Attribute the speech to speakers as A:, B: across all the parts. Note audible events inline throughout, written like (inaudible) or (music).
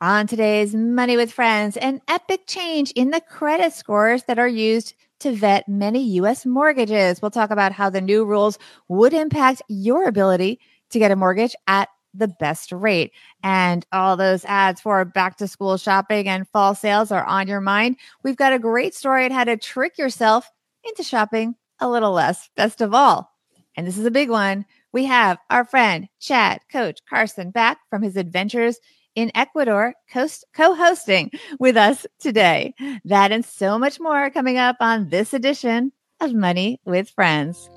A: On today's Money with Friends, an epic change in the credit scores that are used to vet many U.S. mortgages. We'll talk about how the new rules would impact your ability to get a mortgage at the best rate. And all those ads for back to school shopping and fall sales are on your mind. We've got a great story on how to trick yourself into shopping a little less. Best of all, and this is a big one, we have our friend Chad, Coach Carson, back from his adventures in Ecuador, co hosting with us today. That and so much more coming up on this edition of Money with Friends.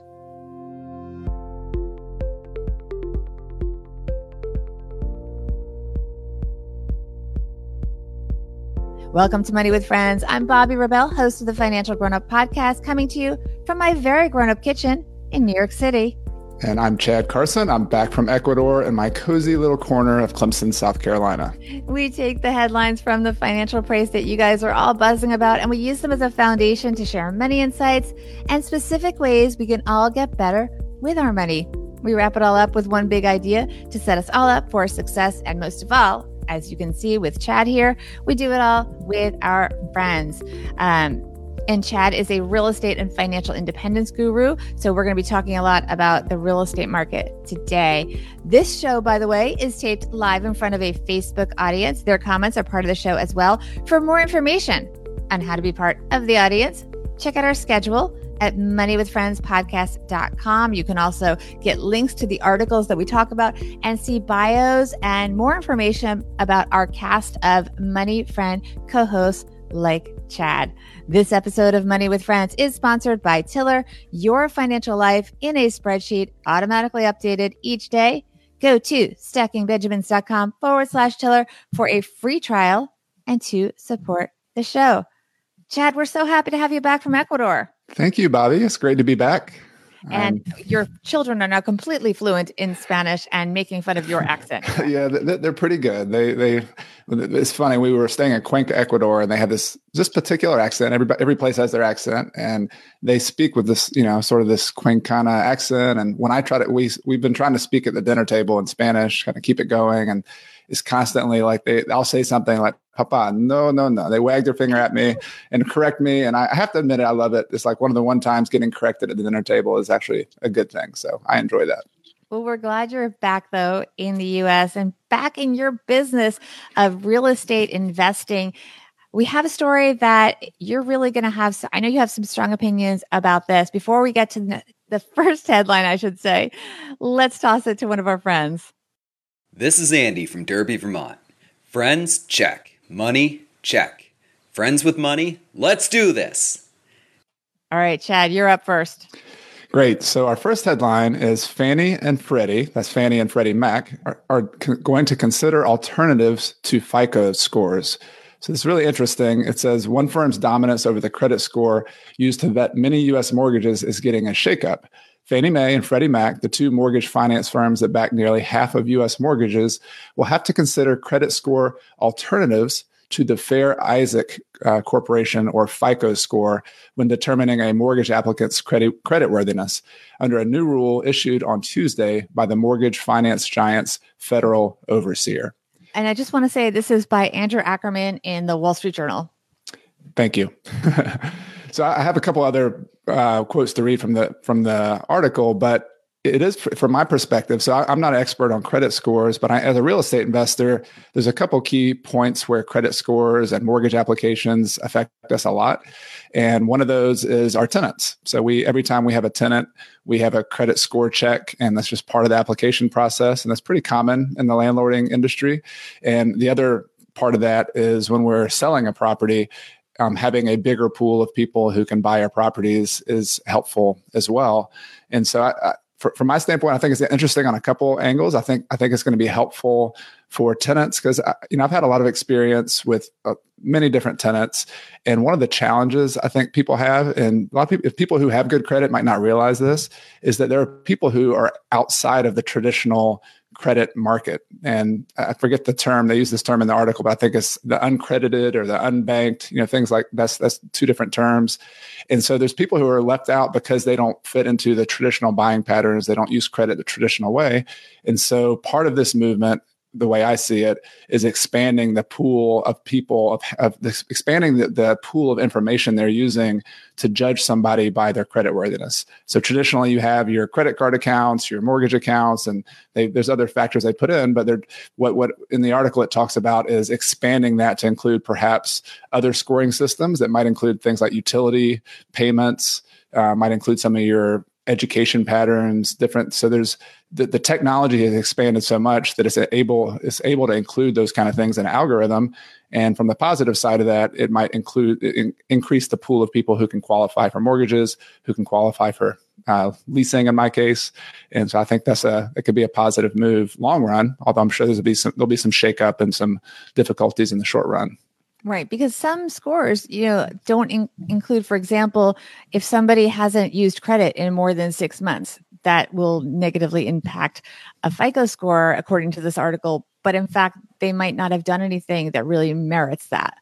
A: Welcome to Money with Friends. I'm Bobbi Rebell, host of the Financial Grown Up Podcast, coming to you from my very grown up kitchen in New York City.
B: And I'm Chad Carson. I'm back from Ecuador in my cozy little corner of Clemson, South Carolina.
A: We take the headlines from the financial praise that you guys are all buzzing about, and we use them as a foundation to share many insights and specific ways we can all get better with our money. We wrap it all up with one big idea to set us all up for success, and most of all, as you can see with Chad here, we do it all with our friends. Um, and Chad is a real estate and financial independence guru. So we're going to be talking a lot about the real estate market today. This show, by the way, is taped live in front of a Facebook audience. Their comments are part of the show as well. For more information on how to be part of the audience, check out our schedule at moneywithfriendspodcast.com. You can also get links to the articles that we talk about and see bios and more information about our cast of Money Friend co hosts like Chad. This episode of Money with Friends is sponsored by Tiller, your financial life in a spreadsheet, automatically updated each day. Go to stackingbenjamins.com forward slash Tiller for a free trial and to support the show. Chad, we're so happy to have you back from Ecuador.
B: Thank you, Bobbi. It's great to be back.
A: And um, your children are now completely fluent in Spanish and making fun of your accent. (laughs)
B: yeah, they're pretty good. They they it's funny. We were staying in Cuenca, Ecuador, and they had this this particular accent. Every every place has their accent, and they speak with this you know sort of this Cuencana accent. And when I try to, we we've been trying to speak at the dinner table in Spanish, kind of keep it going, and it's constantly like they I'll say something like Papa, no, no, no. They wag their finger at me (laughs) and correct me. And I, have to admit it, I love it. It's like one of the one times getting corrected at the dinner table is actually a good thing. So I enjoy that.
A: Well, we're glad you're back though in the US and back in your business of real estate investing. We have a story that you're really going to have. I know you have some strong opinions about this. Before we get to the first headline, I should say, let's toss it to one of our friends.
C: This is Andy from Derby, Vermont. Friends, check. Money, check. Friends with money, let's do this.
A: All right, Chad, you're up first.
B: Great. So our first headline is Fannie and Freddie, that's Fannie and Freddie Mac, are, are going to consider alternatives to FICO scores. So it's really interesting. It says one firm's dominance over the credit score used to vet many U.S. mortgages is getting a shakeup. Fannie Mae and Freddie Mac, the two mortgage finance firms that back nearly half of U.S. mortgages, will have to consider credit score alternatives to the Fair Isaac uh, Corporation or FICO score when determining a mortgage applicant's credit creditworthiness under a new rule issued on Tuesday by the mortgage finance giant's federal overseer.
A: And I just want to say this is by Andrew Ackerman in the Wall Street Journal.
B: Thank you. (laughs) so I have a couple other uh, quotes to read from the from the article, but it is from my perspective. So I, am not an expert on credit scores, but I, as a real estate investor, there's a couple key points where credit scores and mortgage applications affect us a lot. And one of those is our tenants. So we every time we have a tenant, we have a credit score check, and that's just part of the application process, and that's pretty common in the landlording industry. And the other part of that is when we're selling a property um, having a bigger pool of people who can buy our properties is helpful as well. And so, I, I, for, from my standpoint, I think it's interesting on a couple angles. I think I think it's going to be helpful for tenants because you know I've had a lot of experience with uh, many different tenants, and one of the challenges I think people have, and a lot of people, if people who have good credit might not realize this, is that there are people who are outside of the traditional credit market. And I forget the term, they use this term in the article, but I think it's the uncredited or the unbanked, you know, things like that's that's two different terms. And so there's people who are left out because they don't fit into the traditional buying patterns. They don't use credit the traditional way. And so part of this movement the way I see it, is expanding the pool of people of, of expanding the, the pool of information they're using to judge somebody by their credit worthiness. So traditionally, you have your credit card accounts, your mortgage accounts, and they, there's other factors they put in. But they're, what what in the article it talks about is expanding that to include perhaps other scoring systems that might include things like utility payments, uh, might include some of your education patterns different so there's the, the technology has expanded so much that it's able it's able to include those kind of things in an algorithm. And from the positive side of that it might include in, increase the pool of people who can qualify for mortgages who can qualify for uh, leasing in my case. And so i think that's a it could be a positive move long run although i'm sure there'll be some there'll be some shakeup and some difficulties in the short run
A: Right, because some scores, you know, don't in- include, for example, if somebody hasn't used credit in more than six months, that will negatively impact a FICO score, according to this article. But in fact, they might not have done anything that really merits that.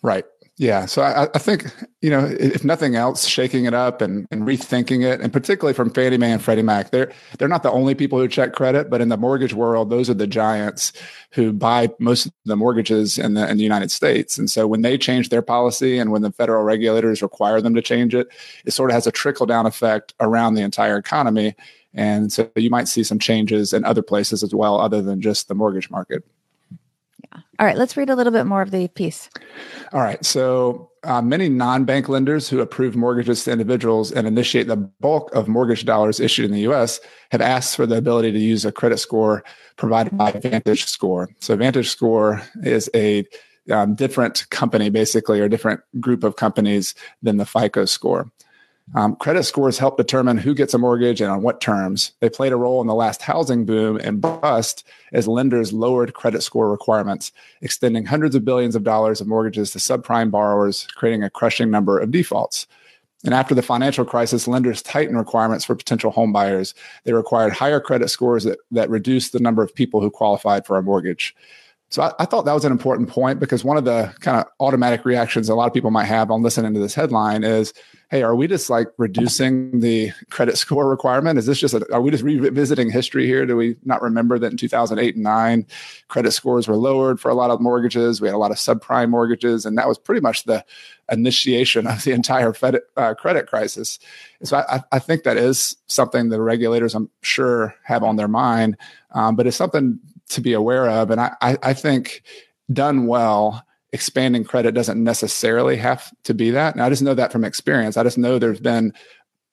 B: Right. Yeah. So I, I, think, you know, if nothing else, shaking it up and, and rethinking it, and particularly from Fannie Mae and Freddie Mac, they're they're not the only people who check credit, but in the mortgage world, those are the giants who buy most of the mortgages in the in the United States. And so when they change their policy and when the federal regulators require them to change it, it sort of has a trickle down effect around the entire economy. And so you might see some changes in other places as well, other than just the mortgage market.
A: All right, let's read a little bit more of the piece.
B: All right. So, uh, many non bank lenders who approve mortgages to individuals and initiate the bulk of mortgage dollars issued in the US have asked for the ability to use a credit score provided by Vantage Score. So, Vantage Score is a um, different company, basically, or different group of companies than the FICO score. Um, credit scores help determine who gets a mortgage and on what terms. They played a role in the last housing boom and bust as lenders lowered credit score requirements, extending hundreds of billions of dollars of mortgages to subprime borrowers, creating a crushing number of defaults. And after the financial crisis, lenders tightened requirements for potential home buyers. They required higher credit scores that, that reduced the number of people who qualified for a mortgage. So I, I, thought that was an important point because one of the kind of automatic reactions a lot of people might have on listening to this headline is, hey, are we just like reducing the credit score requirement? Is this just, a, are we just revisiting history here? Do we not remember that in 2008 and nine, credit scores were lowered for a lot of mortgages? We had a lot of subprime mortgages, and that was pretty much the initiation of the entire Fed, uh, credit crisis. So I, I, think that is something the regulators, I'm sure, have on their mind, um, but it's something to be aware of. And I, I, I think done well, expanding credit doesn't necessarily have to be that. And I just know that from experience. I just know there's been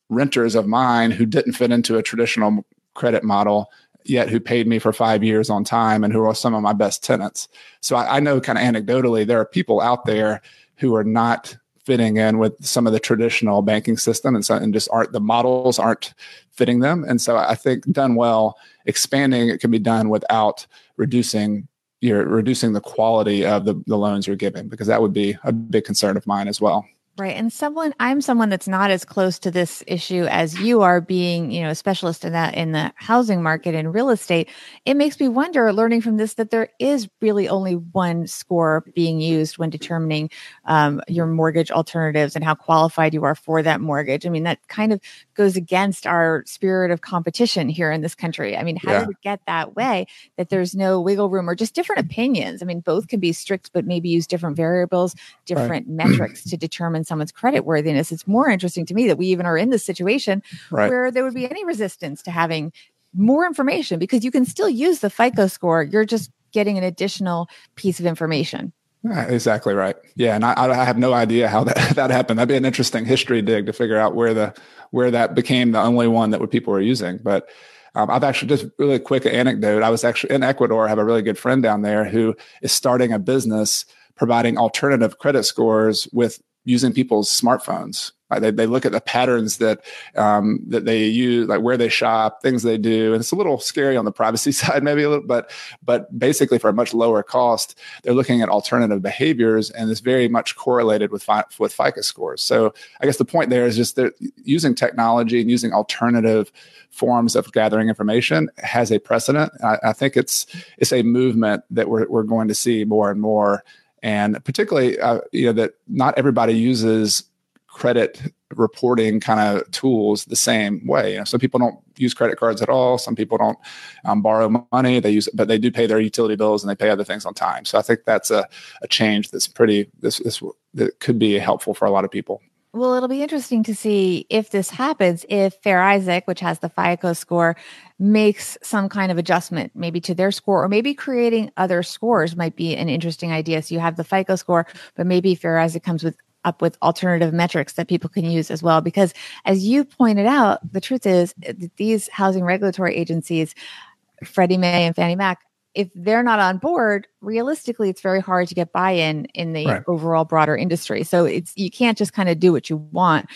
B: renters of mine who didn't fit into a traditional credit model yet who paid me for five years on time and who are some of my best tenants. So I, I know kind of anecdotally, there are people out there who are not fitting in with some of the traditional banking system and, so, and just aren't the models aren't fitting them. And so I think done well, expanding it can be done without reducing you're reducing the quality of the, the loans you're giving because that would be a big concern of mine as well.
A: Right. And someone, I'm someone that's not as close to this issue as you are being, you know, a specialist in that in the housing market and real estate. It makes me wonder, learning from this, that there is really only one score being used when determining um, your mortgage alternatives and how qualified you are for that mortgage. I mean, that kind of goes against our spirit of competition here in this country. I mean, how yeah. did it get that way that there's no wiggle room or just different opinions? I mean, both can be strict, but maybe use different variables, different right. metrics to determine someone's credit worthiness. It's more interesting to me that we even are in this situation right. where there would be any resistance to having more information because you can still use the FICO score. You're just getting an additional piece of information.
B: Exactly right. Yeah, and I, I, have no idea how that, (laughs) that happened. That'd be an interesting history dig to figure out where the where that became the only one that people were using. But um, I've actually just really quick anecdote. I was actually in Ecuador. I have a really good friend down there who is starting a business providing alternative credit scores with using people's smartphones. They, they look at the patterns that um, that they use, like where they shop, things they do, and it's a little scary on the privacy (laughs) side, maybe a little, but but basically for a much lower cost, they're looking at alternative behaviors, and it's very much correlated with with FICO scores. So I guess the point there is just that using technology and using alternative forms of gathering information has a precedent. I, I think it's it's a movement that we're we're going to see more and more and particularly uh, you know that not everybody uses credit reporting kind of tools the same way. You know, some people don't use credit cards at all. Some people don't um, borrow money. They use, but they do pay their utility bills and they pay other things on time. So I think that's a, a change that's pretty this this that could be helpful for a lot of people.
A: Well, it'll be interesting to see if this happens, if Fair Isaac, which has the FICO score, makes some kind of adjustment, maybe to their score, or maybe creating other scores might be an interesting idea. So you have the FICO score, but maybe Fair Isaac comes with up with alternative metrics that people can use as well. Because as you pointed out, the truth is uh, these housing regulatory agencies, Freddie Mae and Fannie Mac, if they're not on board, realistically, it's very hard to get buy-in in the right. overall broader industry. So it's you can't just kind of do what you want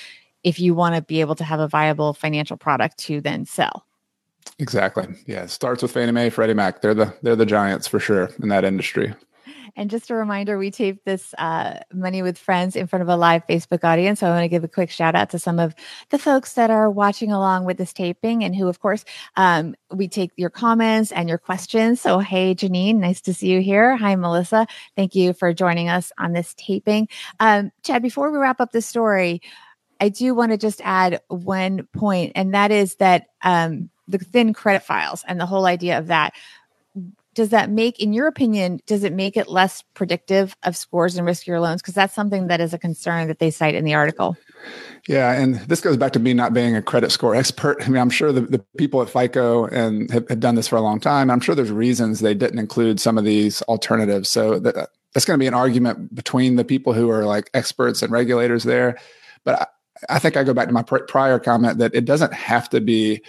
A: if you want to be able to have a viable financial product to then sell.
B: Exactly. Yeah, it starts with Fannie Mae, Freddie Mac. They're the they're the giants for sure in that industry.
A: And just a reminder, we taped this uh, Money with Friends in front of a live Facebook audience. So I want to give a quick shout out to some of the folks that are watching along with this taping and who, of course, um, we take your comments and your questions. So, hey, Janine, nice to see you here. Hi, Melissa. Thank you for joining us on this taping. Um, Chad, before we wrap up the story, I do want to just add one point, and that is that um, the thin credit files and the whole idea of that does that make in your opinion does it make it less predictive of scores and riskier loans? Because that's something that is a concern that they cite in the article.
B: Yeah and this goes back to me not being a credit score expert. I mean i'm sure the, the people at fico and have, have, done this for a long time i'm sure there's reasons they didn't include some of these alternatives. So that, that's going to be an argument between the people who are like experts and regulators there. But I, I think i go back to my pr- prior comment that it doesn't have to be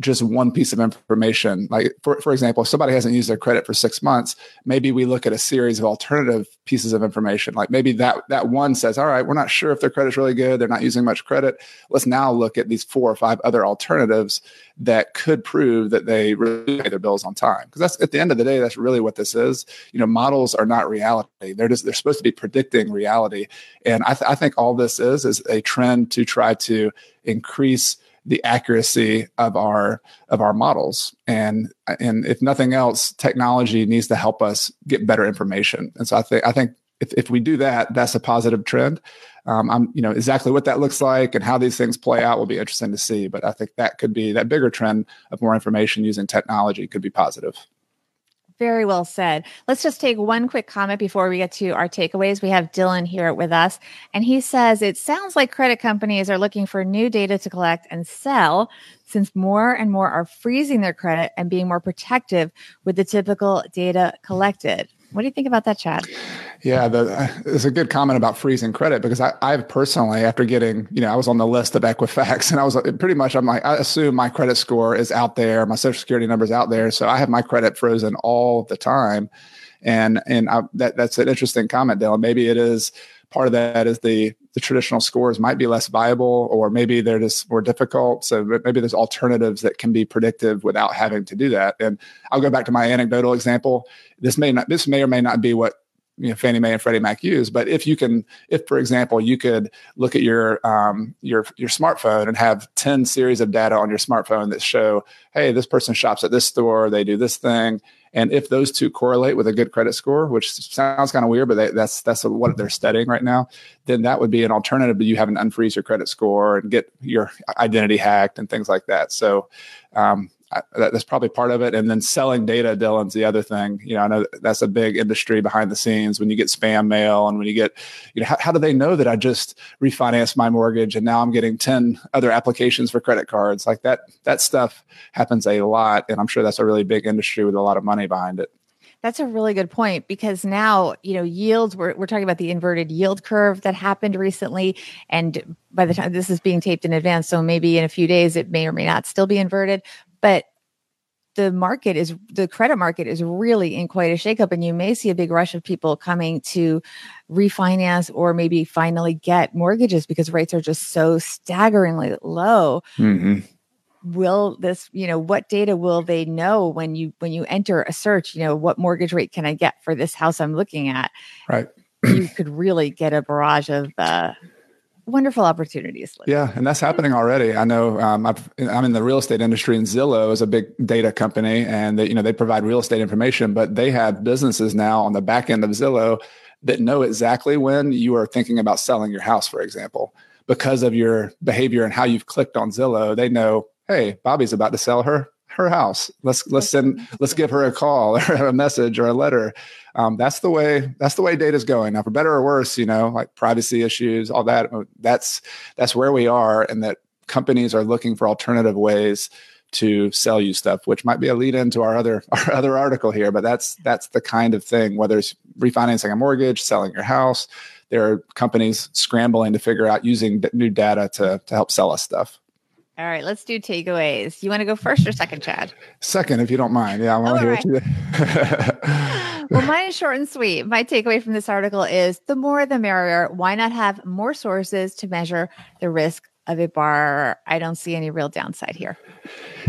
B: just one piece of information. Like, for, for example, if somebody hasn't used their credit for six months, maybe we look at a series of alternative pieces of information. Like maybe that, that one says, all right, we're not sure if their credit's really good. They're not using much credit. Let's now look at these four or five other alternatives that could prove that they really pay their bills on time. Because that's at the end of the day, that's really what this is. You know, models are not reality. They're just, they're supposed to be predicting reality. And I, th- I think all this is, is a trend to try to increase the accuracy of our of our models. And and if nothing else technology needs to help us get better information. And so i think i think if, if we do that that's a positive trend. Um, i'm you know exactly what that looks like and how these things play out will be interesting to see. But i think that could be that bigger trend of more information using technology could be positive
A: very well said. Let's just take one quick comment before we get to our takeaways. We have Dylan here with us, and he says it sounds like credit companies are looking for new data to collect and sell since more and more are freezing their credit and being more protective with the typical data collected. What do you think about that, Chad?
B: Yeah, the, it's a good comment about freezing credit because I, I've personally, after getting, you know, I was on the list of Equifax (laughs) and I was pretty much, I'm like, I assume my credit score is out there, my social security number is out there. So I have my credit frozen all the time. And, and I, that, that's an interesting comment, Dylan. Maybe it is part of that is the the traditional scores might be less viable or maybe they're just more difficult so maybe there's alternatives that can be predictive without having to do that and i'll go back to my anecdotal example this may not this may or may not be what you know, Fannie Mae and Freddie Mac use. But if you can, if for example, you could look at your um, your your smartphone and have ten series of data on your smartphone that show, hey, this person shops at this store, they do this thing, and if those two correlate with a good credit score, which sounds kind of weird, but they, that's that's what they're studying right now, then that would be an alternative But you having to unfreeze your credit score and get your identity hacked and things like that. So um, I, that's probably part of it. And then selling data, Dylan's the other thing. You know, I know that's a big industry behind the scenes when you get spam mail and when you get, you know, how, how do they know that I just refinanced my mortgage and now I'm getting 10 other applications for credit cards? Like that, that stuff happens a lot. And I'm sure that's a really big industry with a lot of money behind it.
A: That's a really good point because now, you know, yields, we're, we're talking about the inverted yield curve that happened recently. And by the time this is being taped in advance, so maybe in a few days, it may or may not still be inverted but the market is the credit market is really in quite a shakeup and you may see a big rush of people coming to refinance or maybe finally get mortgages because rates are just so staggeringly low. Mm-hmm. will this you know what data will they know when you when you enter a search? You know what mortgage rate can i get for this house i'm looking at?
B: Right.
A: You could really get a barrage of uh, wonderful opportunities.
B: Yeah, and that's happening already. I know um, i am in the real estate industry, and Zillow is a big data company, and they, you know they provide real estate information, but they have businesses now on the back end of Zillow that know exactly when you are thinking about selling your house, for example because of your behavior and how you've clicked on Zillow, they know, hey, Bobbi's about to sell her her house. Let's let's send let's give her a call or a message or a letter. Um, that's the way that's the way data's going now. For better or worse, you know, like privacy issues, all that. Uh, that's that's where we are, and that companies are looking for alternative ways to sell you stuff, which might be a lead into our other (laughs) our other article here. But that's that's the kind of thing. Whether it's refinancing a mortgage, selling your house, there are companies scrambling to figure out using new data to to help sell us stuff.
A: All right, let's do takeaways. You want to go first or second, Chad?
B: Second, if you don't mind. Yeah, I want to oh, hear
A: right. you. (laughs) well, mine is short and sweet. My takeaway from this article is the more the merrier. Why not have more sources to measure the risk of a bar, I don't see any real downside here.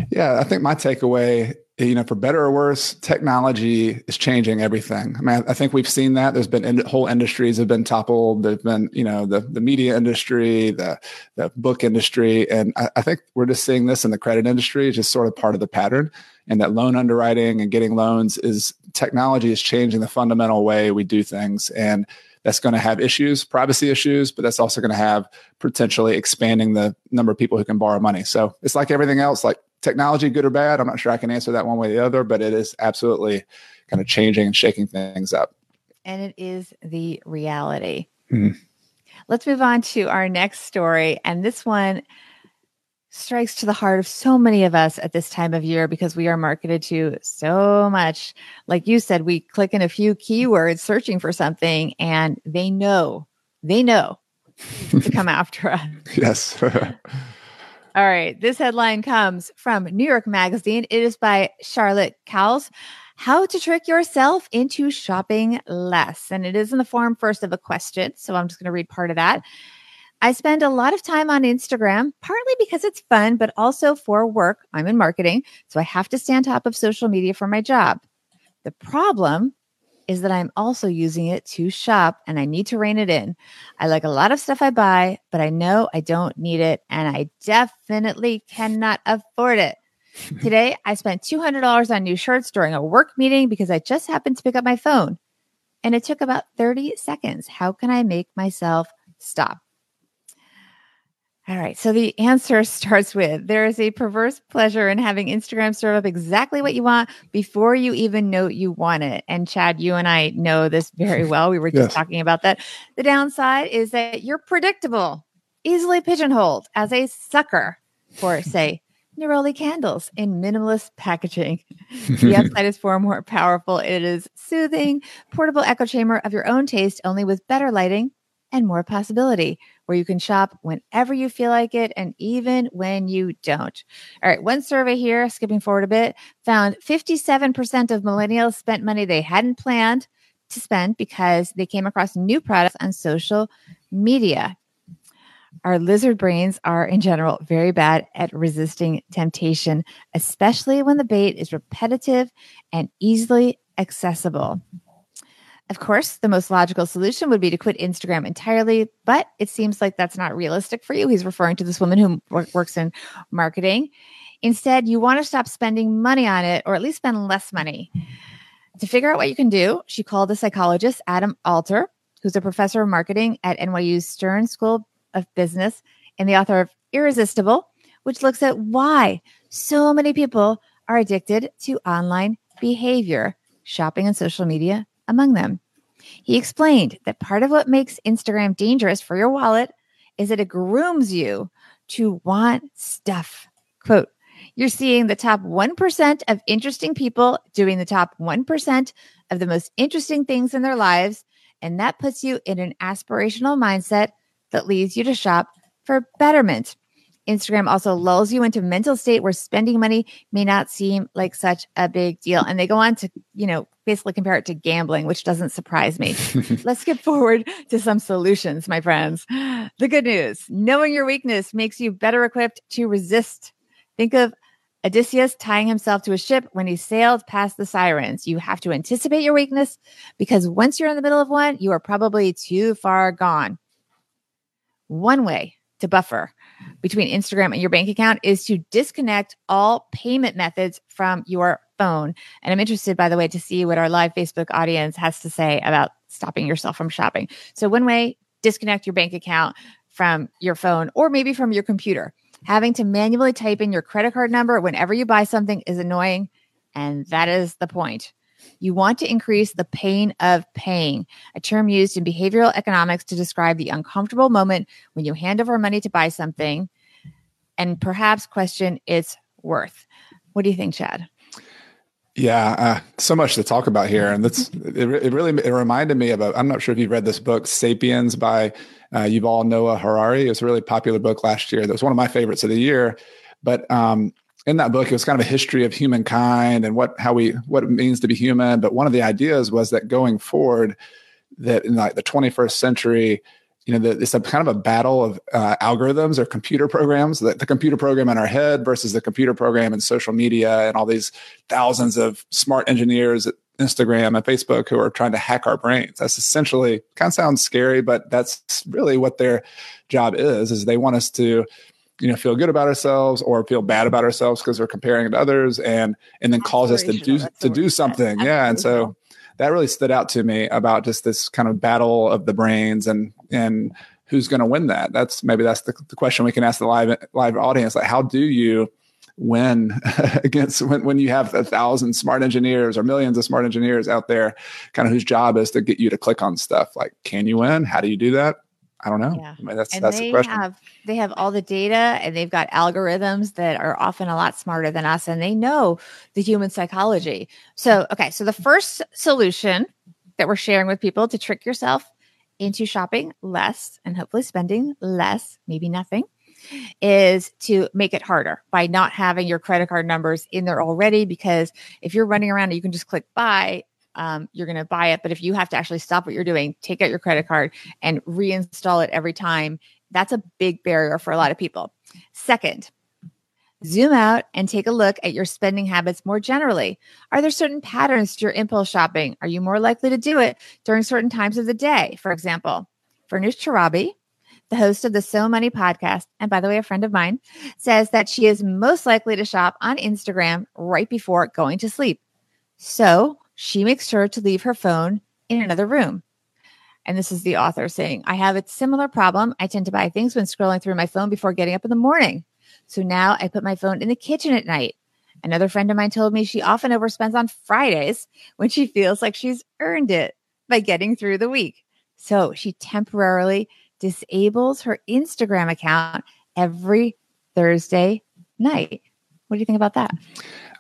B: Yeah, I think my takeaway you know, for better or worse, technology is changing everything. I mean, I think we've seen that. There's been in, whole industries have been toppled. There's been, you know, the the media industry, the the book industry, and I, I think we're just seeing this in the credit industry. It's just sort of part of the pattern. And that loan underwriting and getting loans is technology is changing the fundamental way we do things, and that's going to have issues, privacy issues, but that's also going to have potentially expanding the number of people who can borrow money. So it's like everything else, like technology good or bad i'm not sure i can answer that one way or the other but it is absolutely kind of changing and shaking things up
A: and it is the reality mm-hmm. let's move on to our next story and this one strikes to the heart of so many of us at this time of year because we are marketed to so much like you said we click in a few keywords searching for something and they know they know to come (laughs) after us
B: yes (laughs)
A: All right. This headline comes from New York Magazine. It is by Charlotte Cowles. How to trick yourself into shopping less. And it is in the form first of a question. So I'm just going to read part of that. I spend a lot of time on Instagram, partly because it's fun, but also for work. I'm in marketing, so I have to stay on top of social media for my job. The problem is that I'm also using it to shop and I need to rein it in. I like a lot of stuff I buy, but I know I don't need it and I definitely cannot afford it. (laughs) Today, I spent $200 on new shirts during a work meeting because I just happened to pick up my phone and it took about 30 seconds. How can I make myself stop? All right. So the answer (laughs) starts with there is a perverse pleasure in having Instagram serve up exactly what you want before you even know you want it. And Chad, you and I know this very well. We were (laughs) just yes. talking about that. The downside is that you're predictable, easily pigeonholed as a sucker for, say, Neroli candles in minimalist packaging. (laughs) the upside is far more powerful. It is soothing, portable echo chamber of your own taste, only with better lighting and more possibility where you can shop whenever you feel like it and even when you don't. All right, one survey here, skipping forward a bit, found 57% of millennials spent money they hadn't planned to spend because they came across new products on social media. Our lizard brains are, in general, very bad at resisting temptation, especially when the bait is repetitive and easily accessible. Of course, the most logical solution would be to quit Instagram entirely, but it seems like that's not realistic for you. He's referring to this woman who works in marketing. Instead, you want to stop spending money on it or at least spend less money. To figure out what you can do, she called the psychologist Adam Alter, who's a professor of marketing at NYU's Stern School of Business and the author of Irresistible, which looks at why so many people are addicted to online behavior, shopping and social media among them. He explained that part of what makes Instagram dangerous for your wallet is that it grooms you to want stuff. Quote, you're seeing the top 1% of interesting people doing the top 1% of the most interesting things in their lives. And that puts you in an aspirational mindset that leads you to shop for betterment. Instagram also lulls you into a mental state where spending money may not seem like such a big deal. And they go on to, you know, basically compare it to gambling, which doesn't surprise me. (laughs) Let's get forward to some solutions, my friends. The good news knowing your weakness makes you better equipped to resist. Think of Odysseus tying himself to a ship when he sailed past the sirens. You have to anticipate your weakness because once you're in the middle of one, you are probably too far gone. One way to buffer between Instagram and your bank account is to disconnect all payment methods from your phone. And I'm interested, by the way, to see what our live Facebook audience has to say about stopping yourself from shopping. So, one way, disconnect your bank account from your phone or maybe from your computer. Having to manually type in your credit card number whenever you buy something is annoying. And that is the point. You want to increase the pain of paying, a term used in behavioral economics to describe the uncomfortable moment when you hand over money to buy something and perhaps question its worth. What do you think, Chad?
B: Yeah, uh, so much to talk about here, and that's it. it really it reminded me of. A, I'm not sure if you've read this book, *Sapiens* by uh, Yuval Noah Harari. It was a really popular book last year. That was one of my favorites of the year. But um, in that book, it was kind of a history of humankind and what how we what it means to be human. But one of the ideas was that going forward, that in like the 21st century, you know, the, it's a kind of a battle of uh, algorithms or computer programs. The, the computer program in our head versus the computer program in social media and all these thousands of smart engineers at Instagram and Facebook who are trying to hack our brains. That's essentially kind of sounds scary, but that's really what their job is. Is they want us to you know feel good about ourselves or feel bad about ourselves because we're comparing it to others and and then cause us to do to do something. Yeah and so that really stood out to me about just this kind of battle of the brains and and who's going to win that. That's maybe that's the, the, question we can ask the live live audience like how do you win (laughs) against when, when you have a thousand smart engineers or millions of smart engineers out there kind of whose job is to get you to click on stuff? Like can you win? How do you do that I don't know. Yeah. I mean, that's
A: and
B: that's
A: they
B: the question.
A: Have, they have all the data and they've got algorithms that are often a lot smarter than us and they know the human psychology. So, okay, so the first solution that we're sharing with people to trick yourself into shopping less and hopefully spending less, maybe nothing, is to make it harder by not having your credit card numbers in there already. Because if you're running around you can just click buy, um, you're going to buy it. But if you have to actually stop what you're doing, take out your credit card and reinstall it every time, that's a big barrier for a lot of people. Second, zoom out and take a look at your spending habits more generally. Are there certain patterns to your impulse shopping? Are you more likely to do it during certain times of the day? For example, Farnoosh Torabi, the host of the So Money podcast, and by the way, a friend of mine, says that she is most likely to shop on Instagram right before going to sleep. So she makes sure to leave her phone in another room. And this is the author saying, I have a similar problem. I tend to buy things when scrolling through my phone before getting up in the morning. So now I put my phone in the kitchen at night. Another friend of mine told me she often overspends on Fridays when she feels like she's earned it by getting through the week. So she temporarily disables her Instagram account every Thursday night. What do you think about that?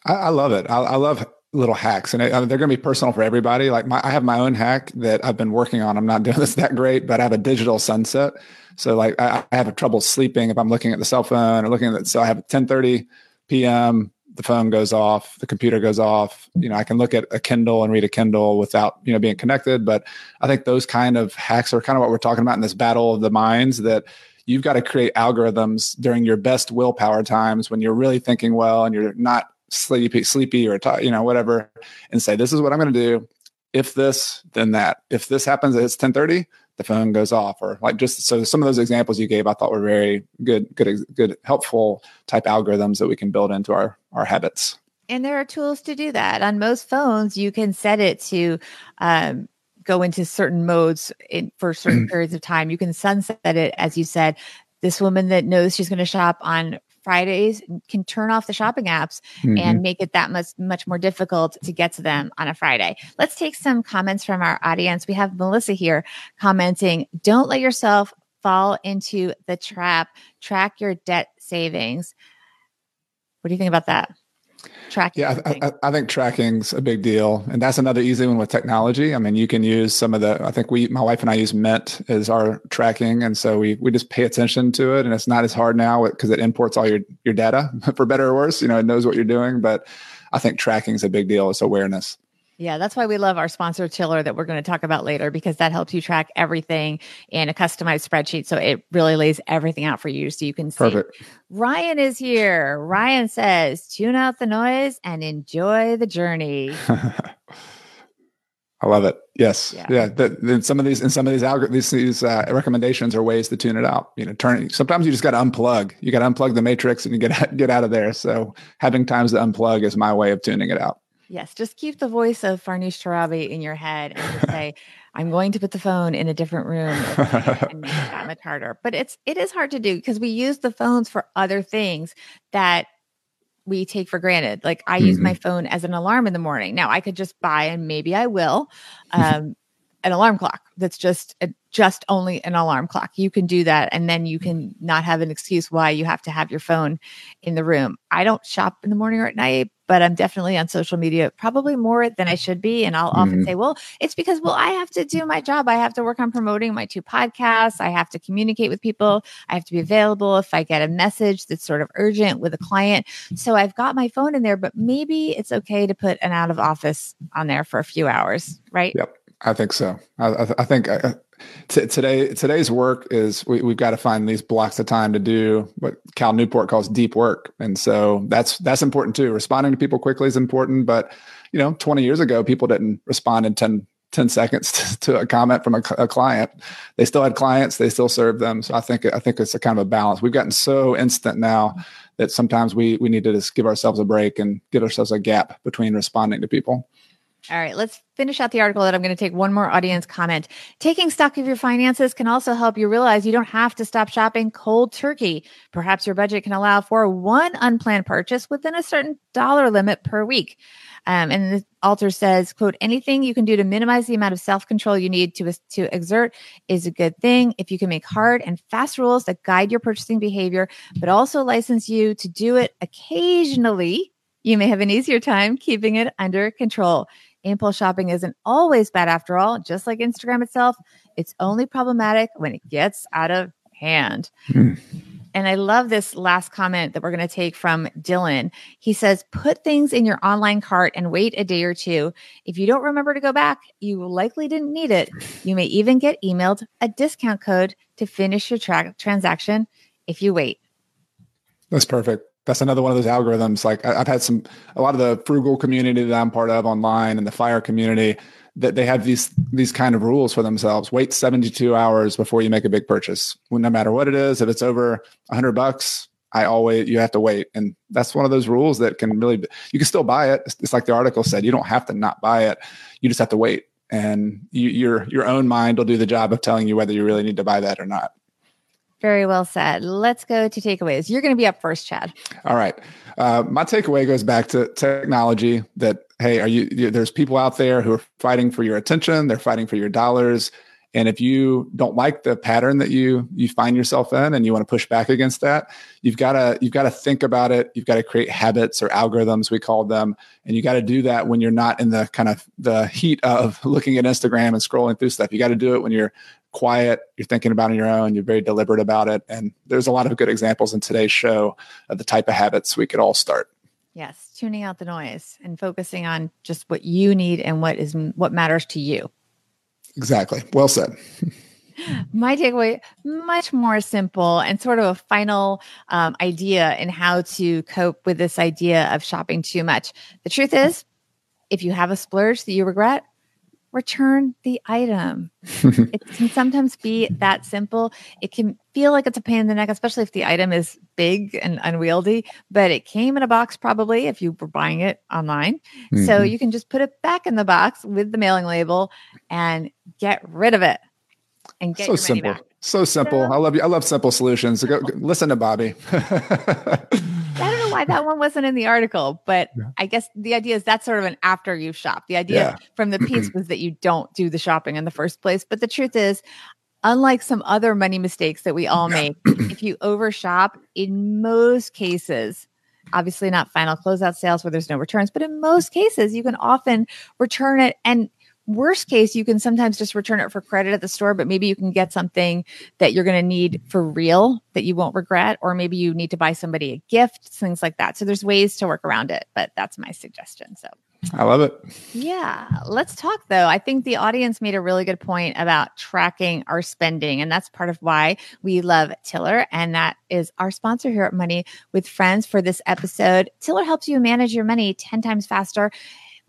B: I, I love it. I, I, love little hacks and uh, they're going to be personal for everybody. Like my, i have my own hack that i've been working on. I'm not (laughs) doing this that great but i have a digital sunset. So like i, I have a trouble sleeping if i'm looking at the cell phone or looking at so i have 10 30 p.m the phone goes off the computer goes off. You know i can look at a kindle and read a kindle without you know being connected but i think those kind of hacks are kind of what we're talking about in this battle of the minds that you've got to create algorithms during your best willpower times when you're really thinking well and you're not sleepy, sleepy or you know whatever, and say this is what I'm going to do. If this, then that. If this happens, it's 10:30. The phone goes off, or like just so. Some of those examples you gave, I thought were very good, good, good, helpful type algorithms that we can build into our our habits.
A: And there are tools to do that. On most phones, you can set it to um, go into certain modes in, for certain (clears throat) periods of time. You can sunset it, as you said. This woman that knows she's going to shop on Fridays can turn off the shopping apps mm-hmm. and make it that much much more difficult to get to them on a Friday. Let's take some comments from our audience. We have Melissa here commenting, "Don't let yourself fall into the trap. Track your debt savings." What do you think about that?
B: Tracking. Yeah, I, I, I, think tracking's a big deal, and that's another easy one with technology. I mean, you can use some of the. I think we, my wife and I, use Mint as our tracking, and so we we just pay attention to it, and it's not as hard now because it imports all your your data (laughs) for better or worse. You know, it knows what you're doing, but I think tracking is a big deal. It's awareness.
A: Yeah, that's why we love our sponsor Tiller that we're going to talk about later because that helps you track everything in a customized spreadsheet. So it really lays everything out for you so you can see. Perfect. Ryan is here. Ryan says, tune out the noise and enjoy the journey. (laughs)
B: I love it. Yes, yeah. yeah. The, some of these and some of these algorithms, these, these uh, recommendations are ways to tune it out. You know, turning. Sometimes you just got to unplug. You got to unplug the matrix and you get (laughs) get out of there. So having times to unplug is my way of tuning it out.
A: Yes, just keep the voice of Farnoosh Torabi in your head and just say, (laughs) "I'm going to put the phone in a different room," (laughs) and make that much harder. But it's it is hard to do because we use the phones for other things that we take for granted. Like I mm-hmm. use my mm-hmm. phone as an alarm in the morning. Now I could just buy, and maybe I will, (laughs) um, an alarm clock that's just a, just only an alarm clock. You can do that, and then you can not have an excuse why you have to have your phone in the room. I don't shop in the morning or at night, but I'm definitely on social media probably more than I should be. And I'll mm-hmm. often say, well, it's because, well, I have to do my job. I have to work on promoting my two podcasts. I have to communicate with people. I have to be available if I get a message that's sort of urgent with a client. So I've got my phone in there, but maybe it's okay to put an out of office on there for a few hours, right?
B: Yep. I think so. I, I think uh, t- today today's work is we, we've got to find these blocks of time to do what Cal Newport calls deep work, and so that's that's important too. Responding to people quickly is important, but you know, 20 years ago, people didn't respond in 10, 10 seconds (laughs) to, to a comment from a, a, client. They still had clients, they still served them. So I think I think it's a kind of a balance. We've gotten so instant now that sometimes we we need to just give ourselves a break and give ourselves a gap between responding to people.
A: All right, let's finish out the article that I'm going to take one more audience comment. Taking stock of your finances can also help you realize you don't have to stop shopping cold turkey. Perhaps your budget can allow for one unplanned purchase within a certain dollar limit per week. Um, and the author says, quote, anything you can do to minimize the amount of self-control you need to, to exert is a good thing. If you can make hard and fast rules that guide your purchasing behavior, but also license you to do it occasionally, you may have an easier time keeping it under control. Impulse shopping isn't always bad after all. Just like Instagram itself, it's only problematic when it gets out of hand. Mm. And I love this last comment that we're going to take from Dylan. He says, put things in your online cart and wait a day or two. If you don't remember to go back, you likely didn't need it. You may even get emailed a discount code to finish your tra- transaction if you wait.
B: That's perfect that's another one of those algorithms. Like I, have had some, a lot of the frugal community that I'm part of online and the fire community that they have these, these kind of rules for themselves. Wait 72 hours before you make a big purchase. No matter what it is, if it's over a hundred bucks, I always, you have to wait. And that's one of those rules that can really, you can still buy it. It's like the article said, you don't have to not buy it. You just have to wait and you, your, your own mind will do the job of telling you whether you really need to buy that or not.
A: Very well said. Let's go to takeaways. You're going to be up first, Chad.
B: All right. Uh, my takeaway goes back to technology that, hey, are you, there's people out there who are fighting for your attention, they're fighting for your dollars. And if you don't like the pattern that you you find yourself in and you want to push back against that, you've got to you've got to think about it. You've got to create habits or algorithms we call them, and you got to do that when you're not in the kind of the heat of (laughs) looking at Instagram and scrolling through stuff. You got to do it when you're quiet, you're thinking about on your own, you're very deliberate about it. And there's a lot of good examples in today's show of the type of habits we could all start.
A: Yes, tuning out the noise and focusing on just what you need and what is what matters to you.
B: Exactly. Well said. (laughs)
A: My takeaway, much more simple and sort of a final um, idea in how to cope with this idea of shopping too much. The truth is, if you have a splurge that you regret, return the item. (laughs) it can sometimes be that simple. It can feel like it's a pain in the neck, especially if the item is big and unwieldy, but it came in a box probably if you were buying it online. Mm-hmm. So you can just put it back in the box with the mailing label and get rid of it and get so
B: simple. So simple. I love you. I love simple solutions. Go, go listen to Bobbi. (laughs)
A: I don't know why that one wasn't in the article, but yeah. I guess the idea is that's sort of an after you've shopped. The idea yeah. from the piece (clears throat) was that you don't do the shopping in the first place. But the truth is, unlike some other money mistakes that we all make, if you overshop, in most cases, obviously not final closeout sales where there's no returns, but in most cases, you can often return it and worst case, you can sometimes just return it for credit at the store, but maybe you can get something that you're going to need for real that you won't regret, or maybe you need to buy somebody a gift, things like that. So there's ways to work around it, but that's my suggestion. So
B: I love it.
A: Yeah. Let's talk though. I think the audience made a really good point about tracking our spending. And that's part of why we love Tiller. And that is our sponsor here at Money with Friends for this episode. Tiller helps you manage your money 10 times faster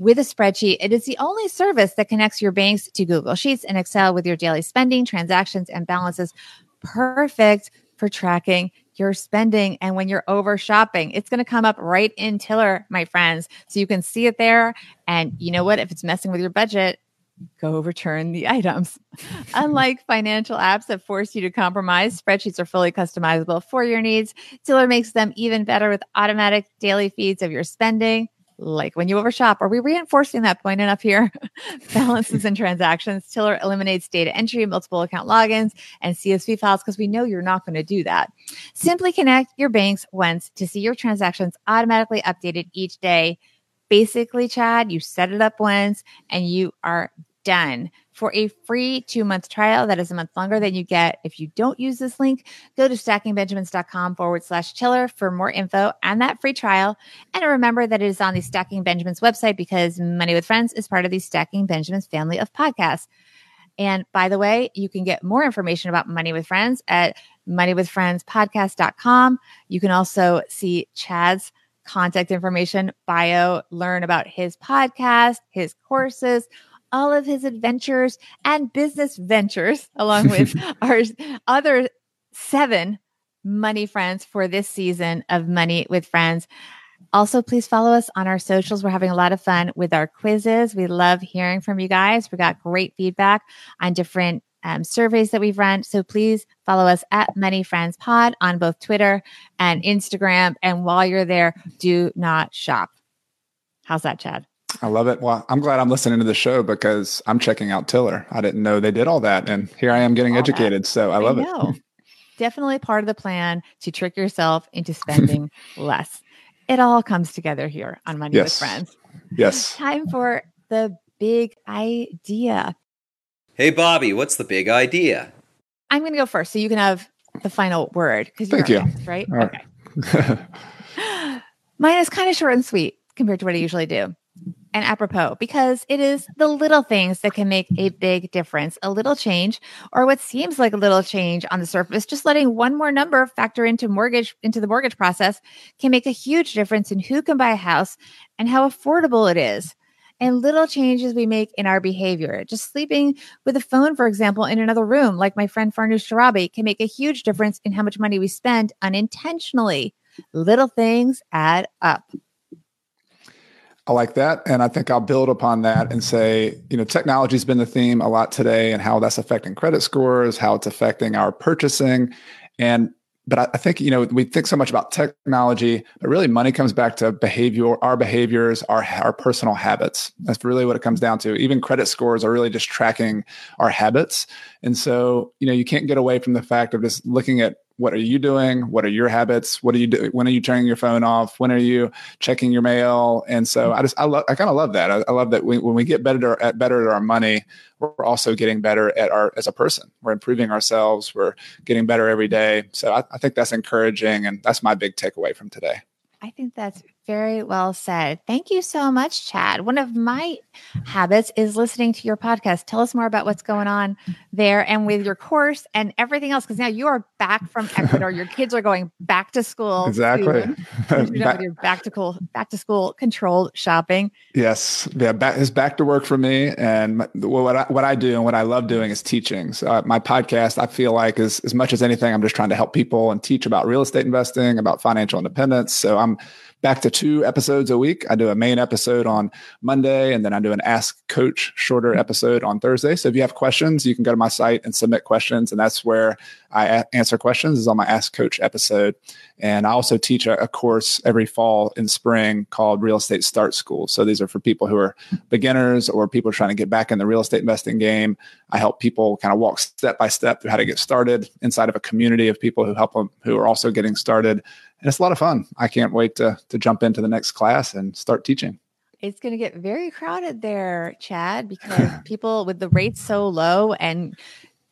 A: with a spreadsheet. It is the only service that connects your banks to Google Sheets and Excel with your daily spending, transactions, and balances. Perfect for tracking you're spending and when you're over shopping. It's going to come up right in Tiller, my friends. So you can see it there. And you know what? If it's messing with your budget, go return the (laughs) items. Unlike financial apps that force you to compromise, spreadsheets are fully customizable for your needs. Tiller makes them even better with automatic daily feeds of your spending like when you overshop. Are we reinforcing that point enough here? (laughs) Balances and transactions. Tiller eliminates data entry, multiple account logins, and CSV files because we know you're not going to do that. Simply connect your banks once to see your transactions automatically updated each day. Basically, Chad, you set it up once and you are done. For a free two month trial that is a month longer than you get if you don't use this link, go to stackingbenjamins.com forward slash Tiller for more info and that free trial. And remember that it is on the Stacking Benjamins website because Money with Friends is part of the Stacking Benjamins family of podcasts. And by the way, you can get more information about Money with Friends at moneywithfriendspodcast.com. You can also see Chad's contact information, bio, learn about his podcast, his courses, all of his adventures and business ventures, (laughs) along with (laughs) our other seven money friends for this season of Money with Friends. Also, please follow us on our socials. We're having a lot of fun with our quizzes. We love hearing from you guys. We got great feedback on different um, surveys that we've run. So please follow us at Money Friends Pod on both Twitter and Instagram. And while you're there, do not shop. How's that, Chad?
B: I love it. Well, I'm glad I'm listening to the show because I'm checking out Tiller. I didn't know they did all that. And here I am getting all educated. That. So I love I it.
A: Definitely part of the plan to trick yourself into spending (laughs) less. It all comes together here on Money yes. with Friends.
B: Yes.
A: Time for the big idea.
C: Hey, Bobbi, what's the big idea?
A: I'm going to go first so you can have the final word because
B: Thank you.
A: Next, right? All okay. Right. (laughs) Mine is kind of short and sweet compared to what I usually do and apropos because it is the little things that can make a big difference. A little change or what seems like a little change on the surface, just letting one more number factor into mortgage into the mortgage process can make a huge difference in who can buy a house and how affordable it is. And little changes we make in our behavior. Just sleeping with a phone, for example, in another room, like my friend Farnoosh Torabi, can make a huge difference in how much money we spend unintentionally. Little things add up.
B: I like that. And I think I'll build upon that and say, you know, technology's been the theme a lot today and how that's affecting credit scores, how it's affecting our purchasing. And but I, think, you know, we think so much about technology, but really money comes back to behavior, our behaviors, our our personal habits. That's really what it comes down to. Even credit scores are really just tracking our habits. And so, you know, you can't get away from the fact of just looking at what are you doing? What are your habits? What are you doing when are you turning your phone off? When are you checking your mail? And so mm-hmm. i just i love i kind of love that. I, I, love that we, when we get better at better at our money we're also getting better at our as a person. We're improving ourselves. We're getting better every day. So I, I think that's encouraging and that's my big takeaway from today.
A: I think that's very well said. Thank you so much, Chad. One of my habits is listening to your podcast. Tell us more about what's going on there and with your course and everything else. Because now you are back from Ecuador. your kids are going back to school.
B: Exactly. (laughs)
A: back, back to school, back to school controlled shopping.
B: Yes. Yeah. Back, it's back to work for me. And what I, what I do and what I love doing is teaching. So uh, my podcast, I feel like is as much as anything, I'm just trying to help people and teach about real estate investing, about financial independence. So I'm back to two episodes a week. I do a main episode on Monday, and then I do an Ask Coach shorter episode on Thursday. So if you have questions, you can go to my site and submit questions, and that's where I answer questions. Is on my Ask Coach episode, and I also teach a, a course every fall and spring called Real Estate Start School. So these are for people who are beginners or people trying to get back in the real estate investing game. I help people kind of walk step by step through how to get started inside of a community of people who help them who are also getting started and it's a lot of fun. I can't wait to to jump into the next class and start teaching.
A: It's going to get very crowded there, Chad, because (laughs) people with the rates so low and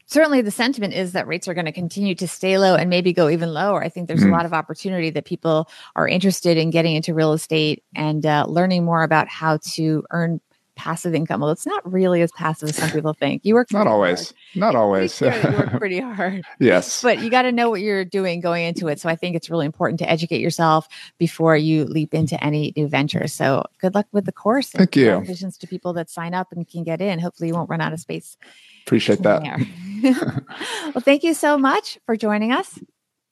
A: certainly the sentiment is that rates are going to continue to stay low and maybe go even lower. I think there's mm-hmm. a lot of opportunity that people are interested in getting into real estate and uh, learning more about how to earn passive income. Well, it's not really as passive as some people think. You work
B: not always,
A: hard.
B: not always.
A: you work (laughs) pretty hard.
B: yes,
A: but you got to know what you're doing going into it. So I think it's really important to educate yourself before you leap into any new venture. So good luck with the course.
B: Thank you.
A: Visions to people that sign up and can get in. Hopefully, you won't run out of space.
B: Appreciate that. (laughs)
A: well, thank you so much for joining us.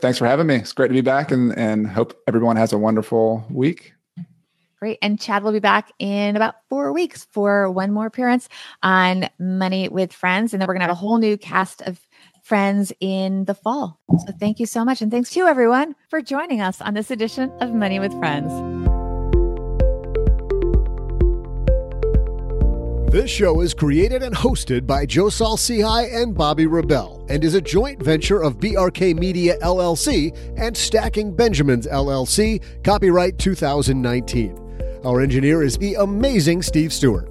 B: Thanks for having me. It's great to be back and, and hope everyone has a wonderful week.
A: Great. And Chad will be back in about four weeks for one more appearance on Money with Friends. And then we're going to have a whole new cast of friends in the fall. So thank you so much. And thanks to you, everyone, for joining us on this edition of Money with Friends.
D: This show is created and hosted by Joe Saul-Sehy and Bobbi Rebell and is a joint venture of BRK Media LLC and Stacking Benjamins LLC, copyright 2019. Our engineer is the amazing Steve Stewart.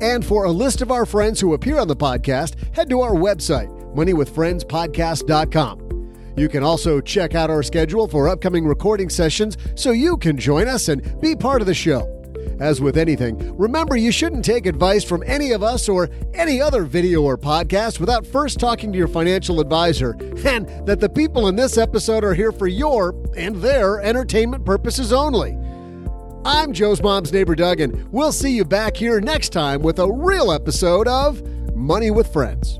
D: And for a list of our friends who appear on the podcast, head to our website, moneywithfriendspodcast.com. You can also check out our schedule for upcoming recording sessions so you can join us and be part of the show. As with anything, remember you shouldn't take advice from any of us or any other video or podcast without first talking to your financial advisor, and that the people in this episode are here for your and their entertainment purposes only. I'm Joe's mom's neighbor, Doug, and we'll see you back here next time with a real episode of Money with Friends.